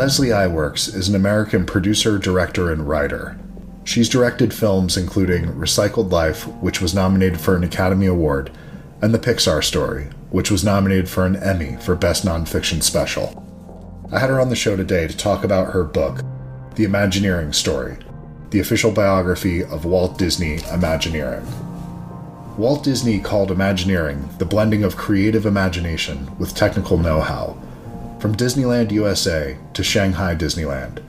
Leslie Iwerks is an American producer, director, and writer. She's directed films including Recycled Life, which was nominated for an Academy Award, and The Pixar Story, which was nominated for an Emmy for Best Nonfiction Special. I had her on the show today to talk about her book, The Imagineering Story, the official biography of Walt Disney Imagineering. Walt Disney called Imagineering the blending of creative imagination with technical know how. From Disneyland USA to Shanghai Disneyland,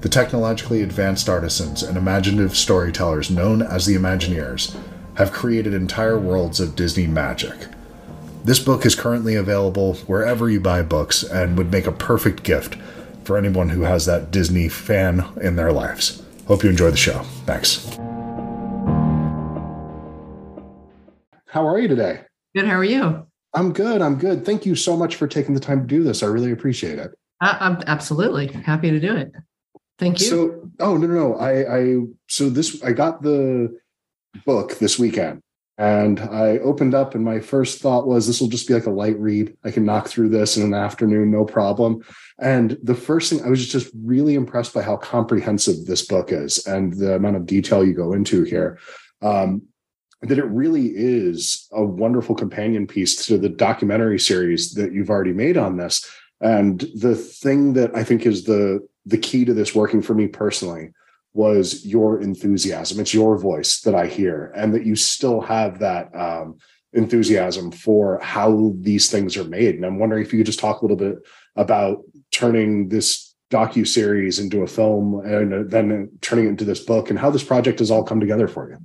the technologically advanced artisans and imaginative storytellers known as the Imagineers have created entire worlds of Disney magic. This book is currently available wherever you buy books and would make a perfect gift for anyone who has that Disney fan in their lives. Hope you enjoy the show. Thanks. How are you today? Good. How are you? I'm good. I'm good. Thank you so much for taking the time to do this. I really appreciate it. Uh, I'm absolutely happy to do it. Thank you. So, oh no, no, no. I, I, so this, I got the book this weekend, and I opened up, and my first thought was, this will just be like a light read. I can knock through this in an afternoon, no problem. And the first thing I was just really impressed by how comprehensive this book is, and the amount of detail you go into here. Um, that it really is a wonderful companion piece to the documentary series that you've already made on this. And the thing that I think is the the key to this working for me personally was your enthusiasm. It's your voice that I hear, and that you still have that um, enthusiasm for how these things are made. And I'm wondering if you could just talk a little bit about turning this docu series into a film and then turning it into this book, and how this project has all come together for you.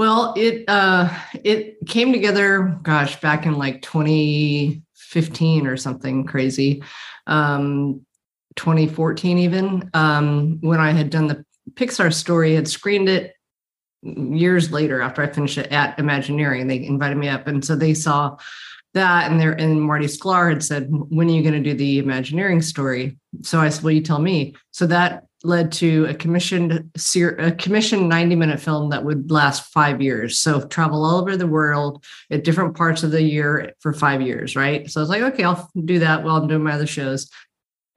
Well, it uh, it came together, gosh, back in like 2015 or something crazy, um, 2014 even. Um, when I had done the Pixar story, had screened it years later after I finished it at Imagineering. They invited me up, and so they saw that, and there and Marty Sklar had said, "When are you going to do the Imagineering story?" So I said, "Well, you tell me." So that led to a commissioned a commissioned 90 minute film that would last five years. So travel all over the world at different parts of the year for five years right? So i was like okay i'll do that while i'm doing my other shows.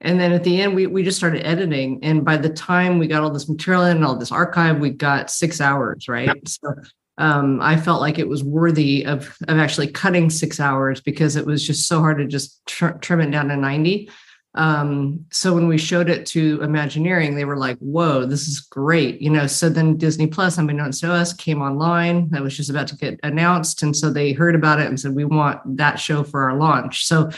And then at the end we, we just started editing. And by the time we got all this material in and all this archive we got six hours right? So um, i felt like it was worthy of, of actually cutting six hours because it was just so hard to just tr- trim it down to 90 um, so when we showed it to Imagineering, they were like, whoa, this is great. You know, so then Disney Plus, unbeknownst to us, came online. That was just about to get announced. And so they heard about it and said, we want that show for our launch. So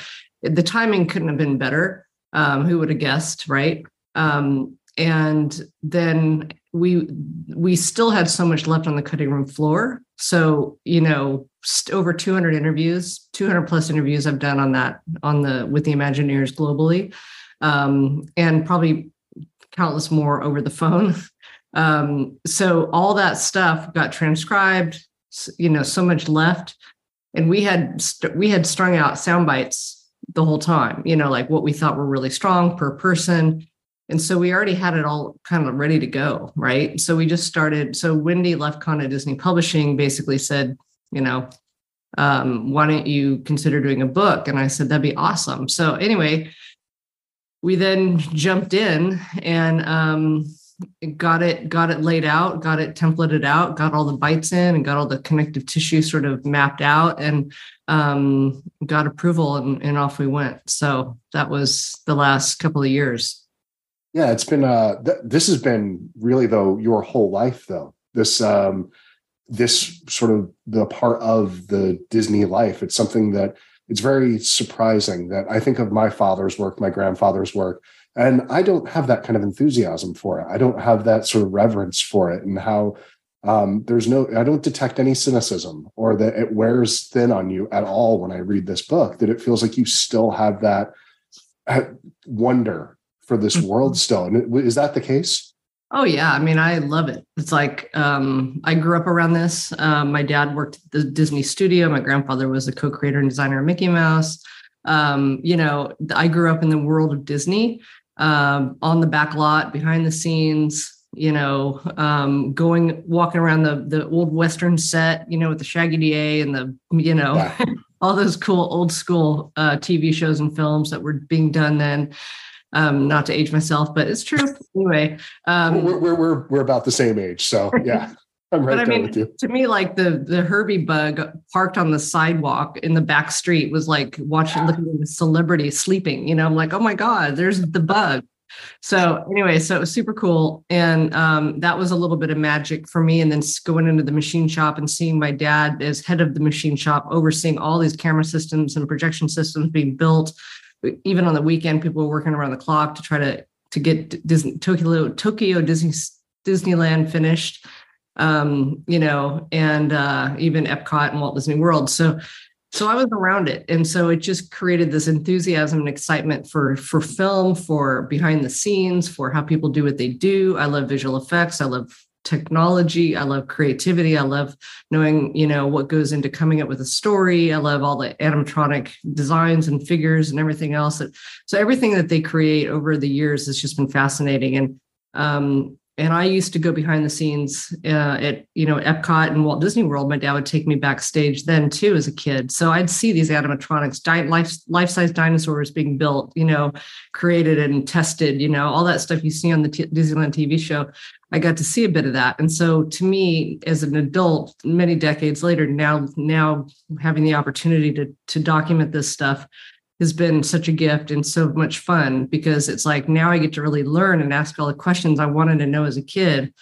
the timing couldn't have been better. Um, who would have guessed, right? Um, and then we we still had so much left on the cutting room floor. So you know over 200 interviews 200 plus interviews i've done on that on the with the imagineers globally. Um, and probably countless more over the phone. Um, so all that stuff got transcribed you know so much left. And we had st- we had strung out sound bites the whole time you know like what we thought were really strong per person and so we already had it all kind of ready to go, right? So we just started. So Wendy Lefkon at Disney Publishing basically said, you know, um, why don't you consider doing a book? And I said, that'd be awesome. So anyway, we then jumped in and um, got it got it laid out, got it templated out, got all the bites in, and got all the connective tissue sort of mapped out, and um, got approval, and, and off we went. So that was the last couple of years. Yeah, it's been uh th- this has been really though your whole life though. This um this sort of the part of the Disney life. It's something that it's very surprising that I think of my father's work, my grandfather's work, and I don't have that kind of enthusiasm for it. I don't have that sort of reverence for it and how um, there's no, I don't detect any cynicism or that it wears thin on you at all when I read this book, that it feels like you still have that uh, wonder for this mm-hmm. world still. Is that the case? Oh yeah, I mean, I love it. It's like um, I grew up around this. Um, my dad worked at the Disney studio. My grandfather was a co-creator and designer of Mickey Mouse. Um, you know, I grew up in the world of Disney, um, on the back lot, behind the scenes. You know, um, going walking around the the old Western set. You know, with the Shaggy DA and the you know yeah. all those cool old school uh, TV shows and films that were being done then Um, not to age myself, but it's true anyway. Um, we're, we're, we're, we're about the same age. So yeah. I'm right but I mean, with you. to me, like the the Herbie bug parked on the sidewalk in the back street was like watching, looking at a celebrity sleeping. You know, I'm like, oh my god, there's the bug. So anyway, so it was super cool, and um, that was a little bit of magic for me. And then going into the machine shop and seeing my dad as head of the machine shop, overseeing all these camera systems and projection systems being built. Even on the weekend, people were working around the clock to try to to get Disney Tokyo Tokyo Disney Disneyland finished um, you know, and uh, even Epcot and Walt Disney World. So, so I was around it, and so it just created this enthusiasm and excitement for for film, for behind the scenes, for how people do what they do. I love visual effects. I love technology. I love creativity. I love knowing, you know, what goes into coming up with a story. I love all the animatronic designs and figures and everything else. So everything that they create over the years has just been fascinating. And um, and I used to go behind the scenes uh, at you know Epcot and Walt Disney World. My dad would take me backstage then too as a kid, so I'd see these animatronics, di- life life size dinosaurs being built, you know, created and tested, you know, all that stuff you see on the T- Disneyland TV show. I got to see a bit of that, and so to me, as an adult, many decades later, now now having the opportunity to to document this stuff has been such a gift and so much fun because it's like now I get to really learn and ask all the questions I wanted to know as a kid.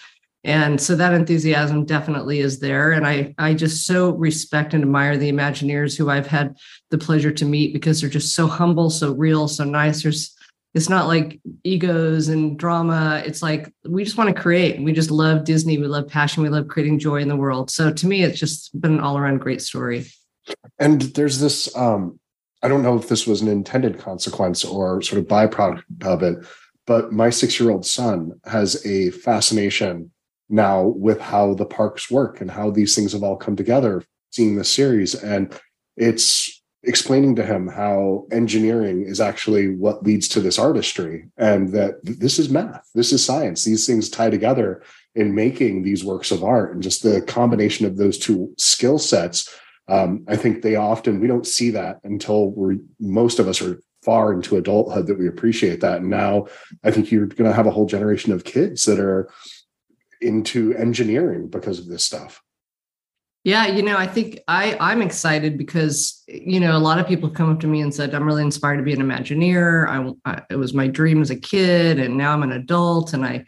And so that enthusiasm definitely is there. And I, I just so respect and admire the Imagineers who I've had the pleasure to meet because they're just so humble, so real, so nice. There's, it's not like egos and drama. It's like we just want to create. We just love Disney. We love passion. We love creating joy in the world. So to me, it's just been an all around great story. And there's this um, I don't know if this was an intended consequence or sort of byproduct of it, but my six year old son has a fascination now with how the parks work and how these things have all come together, seeing this series. And it's explaining to him how engineering is actually what leads to this artistry and that this is math, this is science. These things tie together in making these works of art. And just the combination of those two skill sets um, I think they often we don't see that until we're most of us are far into adulthood that we appreciate that. And now I think you're going to have a whole generation of kids that are into engineering because of this stuff. Yeah, you know, I think I I'm excited because you know a lot of people come up to me and said I'm really inspired to be an Imagineer. I, I it was my dream as a kid, and now I'm an adult, and I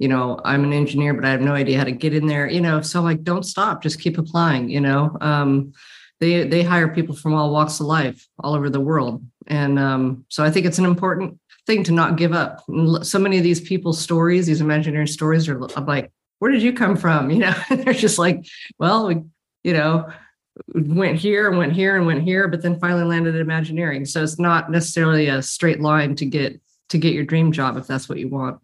you know i'm an engineer but i have no idea how to get in there you know so like don't stop just keep applying you know? Um, they they hire people from all walks of life all over the world. And um, so i think it's an important thing to not give up. So many of these people's stories these imaginary stories are I'm like where did you come from? You know they're just like well we, you know went here and went here and went here but then finally landed at imagineering. So it's not necessarily a straight line to get to get your dream job if that's what you want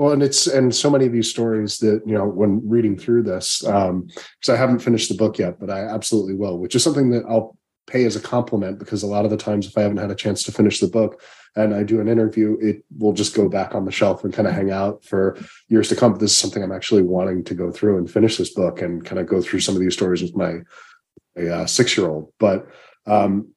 well, and it's and so many of these stories that you know when reading through this, um, because um, I haven't finished the book yet, but I absolutely will, which is something that I'll pay as a compliment because a lot of the times if I haven't had a chance to finish the book and I do an interview, it will just go back on the shelf and kind of hang out for years to come. But this is something I'm actually wanting to go through and finish this book and kind of go through some of these stories with my uh, six year old. But um,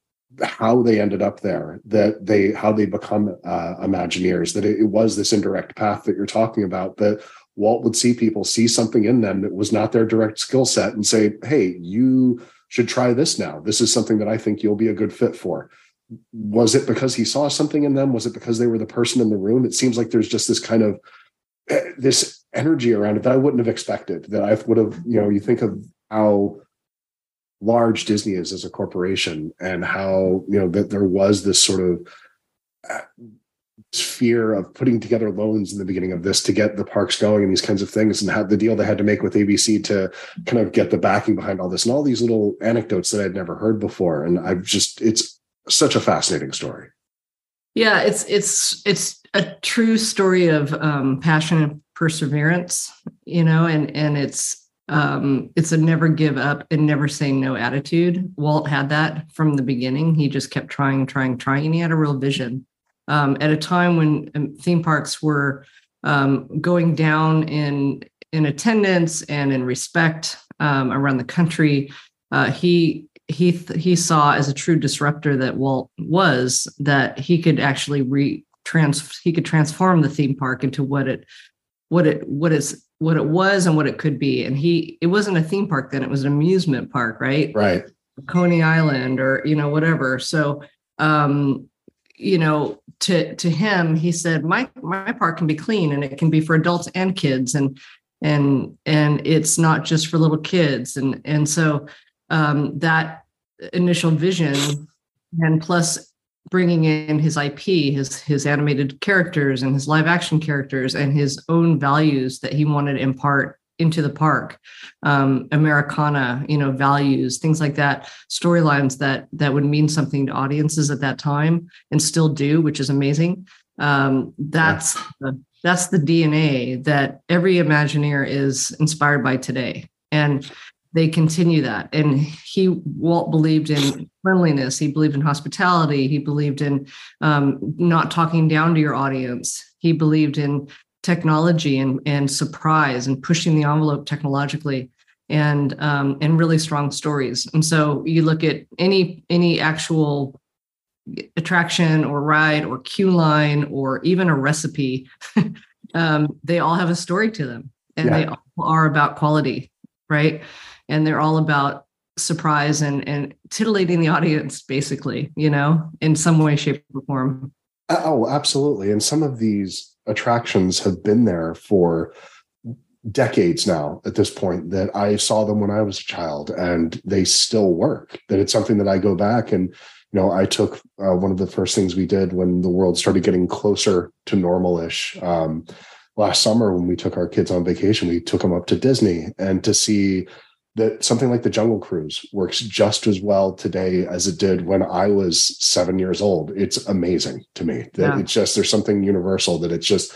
how they ended up there that they how they become uh, imagineers that it, it, was this indirect path that you're talking about that walt would see people see something in them that was not their direct skill set and say hey you should try this now. This is something that i think you'll be a good fit for. Was it because he saw something in them? Was it because they were the person in the room? It seems like there's just this kind of eh, this energy around it that i wouldn't have expected that i would have you know you think of how large Disney is as a corporation and how you know that there was this sort of uh, fear of putting together loans in the beginning of this to get the parks going and these kinds of things and how the deal they had to make with ABC to kind of get the backing behind all this and all these little anecdotes that I'd never heard before and I've just it's such a fascinating story. Yeah, it's it's it's a true story of um, passion and perseverance, you know, and and it's um, it's a never give up and never say no attitude. Walt had that from the beginning. He just kept trying, trying, trying, and he had a real vision. Um, at a time when um, theme parks were um, going down in in attendance and in respect um, around the country, uh, he he he saw as a true disruptor that Walt was that he could actually re trans he could transform the theme park into what it what it what is what it was and what it could be. And he it wasn't a theme park then; it was an amusement park, right? Right. Coney Island or you know whatever. So um, you know to to him he said my my park can be clean and it can be for adults and kids and and and it's not just for little kids and and so um, that initial vision and plus bringing in his IP, his his animated characters and his live action characters and his own values that he wanted to impart into the park, um, Americana, you know, values, things like that, storylines that that would mean something to audiences at that time and still do, which is amazing. Um, that's the, that's the DNA that every Imagineer is inspired by today, and they continue that. And he Walt believed in cleanliness. He believed in hospitality. He believed in um, not talking down to your audience. He believed in technology and and surprise and pushing the envelope technologically and um, and really strong stories. And so you look at any any actual attraction or ride or queue line or even a recipe, um, they all have a story to them, and yeah. they all are about quality, right? And they're all about surprise and and titillating the audience, basically, you know, in some way, shape, or form. Oh, absolutely. And some of these attractions have been there for decades now at this point that I saw them when I was a child and they still work. That it's something that I go back and, you know, I took uh, one of the first things we did when the world started getting closer to normal-ish. Um, last summer when we took our kids on vacation, we took them up to Disney and to see that something like the Jungle Cruise works just as well today as it did when I was seven years old. It's amazing to me that yeah. it's just there's something universal that it's just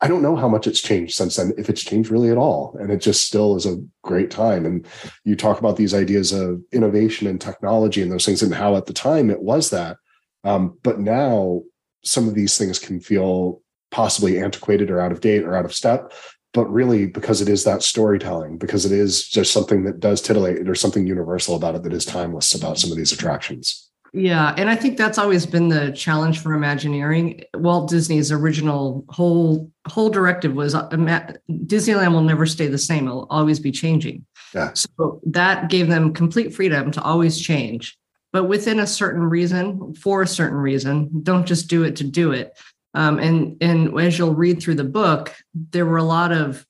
I don't know how much it's changed since then, if it's changed really at all. And it just still is a great time. And you talk about these ideas of innovation and technology and those things, and how at the time it was that. Um, but now some of these things can feel possibly antiquated or out of date or out of step but really because it is that storytelling, because it is just something that does titillate, there's something universal about it that is timeless about some of these attractions. Yeah, and I think that's always been the challenge for Imagineering. Walt Disney's original whole whole directive was uh, Disneyland will never stay the same; it'll always be changing. Yeah. So that gave them complete freedom to always change, but within a certain reason, for a certain reason. Don't just do it to do it. Um, and and as you'll read through the book, there were a lot of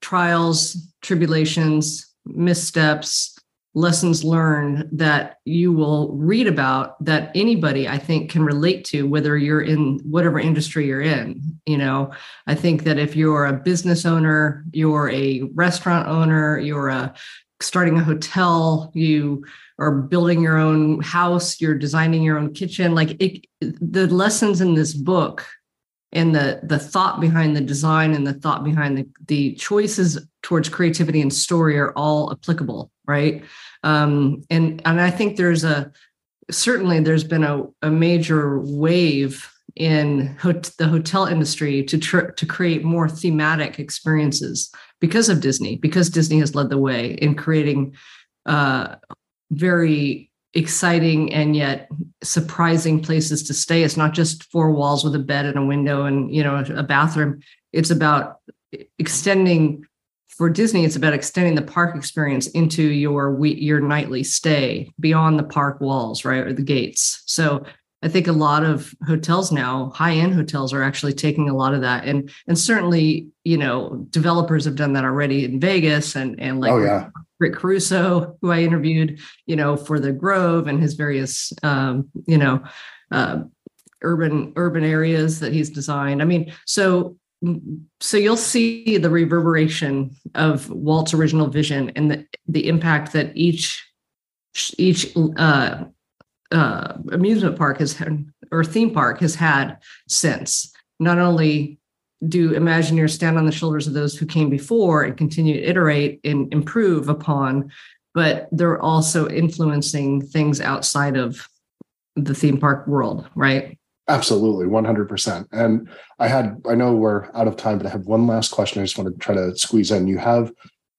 trials, tribulations, missteps, lessons learned that you will read about that anybody I think can relate to, whether you're in whatever industry you're in. You know, I think that if you're a business owner, you're a restaurant owner, you're a starting a hotel, you are building your own house, you're designing your own kitchen. Like it, the lessons in this book and the the thought behind the design and the thought behind the, the choices towards creativity and story are all applicable right? Um, and and i think there's a certainly there's been a, a major wave in hot, the hotel industry to tr- to create more thematic experiences because of disney because disney has led the way in creating uh, very exciting and yet surprising places to stay. It's not just four walls with a bed and a window and you know a bathroom. It's about extending for Disney. It's about extending the park experience into your your nightly stay beyond the park walls, right, or the gates. So I think a lot of hotels now, high end hotels, are actually taking a lot of that, and and certainly you know developers have done that already in Vegas and and like oh, yeah. Rick Caruso, who I interviewed, you know, for the Grove and his various, um, you know, uh, urban urban areas that he's designed. I mean, so so you'll see the reverberation of Walt's original vision and the the impact that each each uh, uh, amusement park has had or theme park has had since. Not only do Imagineers stand on the shoulders of those who came before and continue to iterate and improve upon, but they're also influencing things outside of the theme park world, right? Absolutely, 100%. And I had, I know we're out of time, but I have one last question I just want to try to squeeze in. You have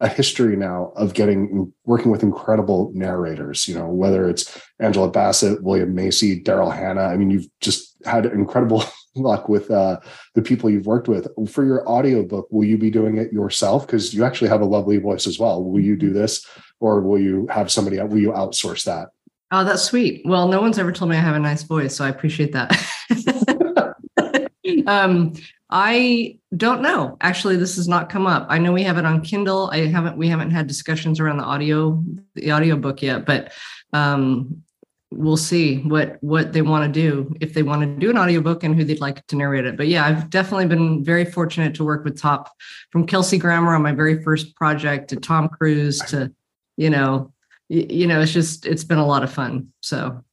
a history now of getting working with incredible narrators. You know, whether it's Angela Bassett, William Macy, Daryl Hannah. I mean, you've just had incredible luck with uh, the people you've worked with. For your audiobook, will you be doing it yourself? Because you actually have a lovely voice as well. Will you do this, or will you have somebody? Will you outsource that? Oh, that's sweet. Well, no one's ever told me I have a nice voice, so I appreciate that. um, I don't know. Actually, this has not come up. I know we have it on Kindle. I haven't. We haven't had discussions around the audio, the audio book yet, but um, we'll see what what they want to do if they want to do an audiobook and who they'd like to narrate it. But yeah, I've definitely been very fortunate to work with top from Kelsey Grammer on my very first project to Tom Cruise to you know you know it's just it's been a lot of fun. So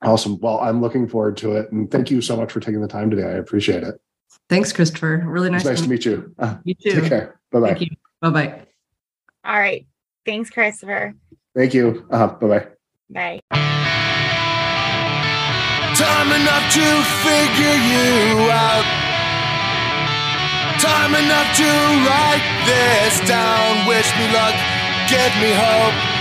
Awesome. Well, I'm looking forward to it. And thank you so much for taking the time today. I appreciate it. Thanks, Christopher. Really nice. Nice to meet you. Uh, you too. Take care. Bye bye. Thank you. Bye bye. All right. Thanks, Christopher. Thank you. Uh, bye bye. Bye. Time enough to figure you out. Time enough to write this down. Wish me luck, give me hope.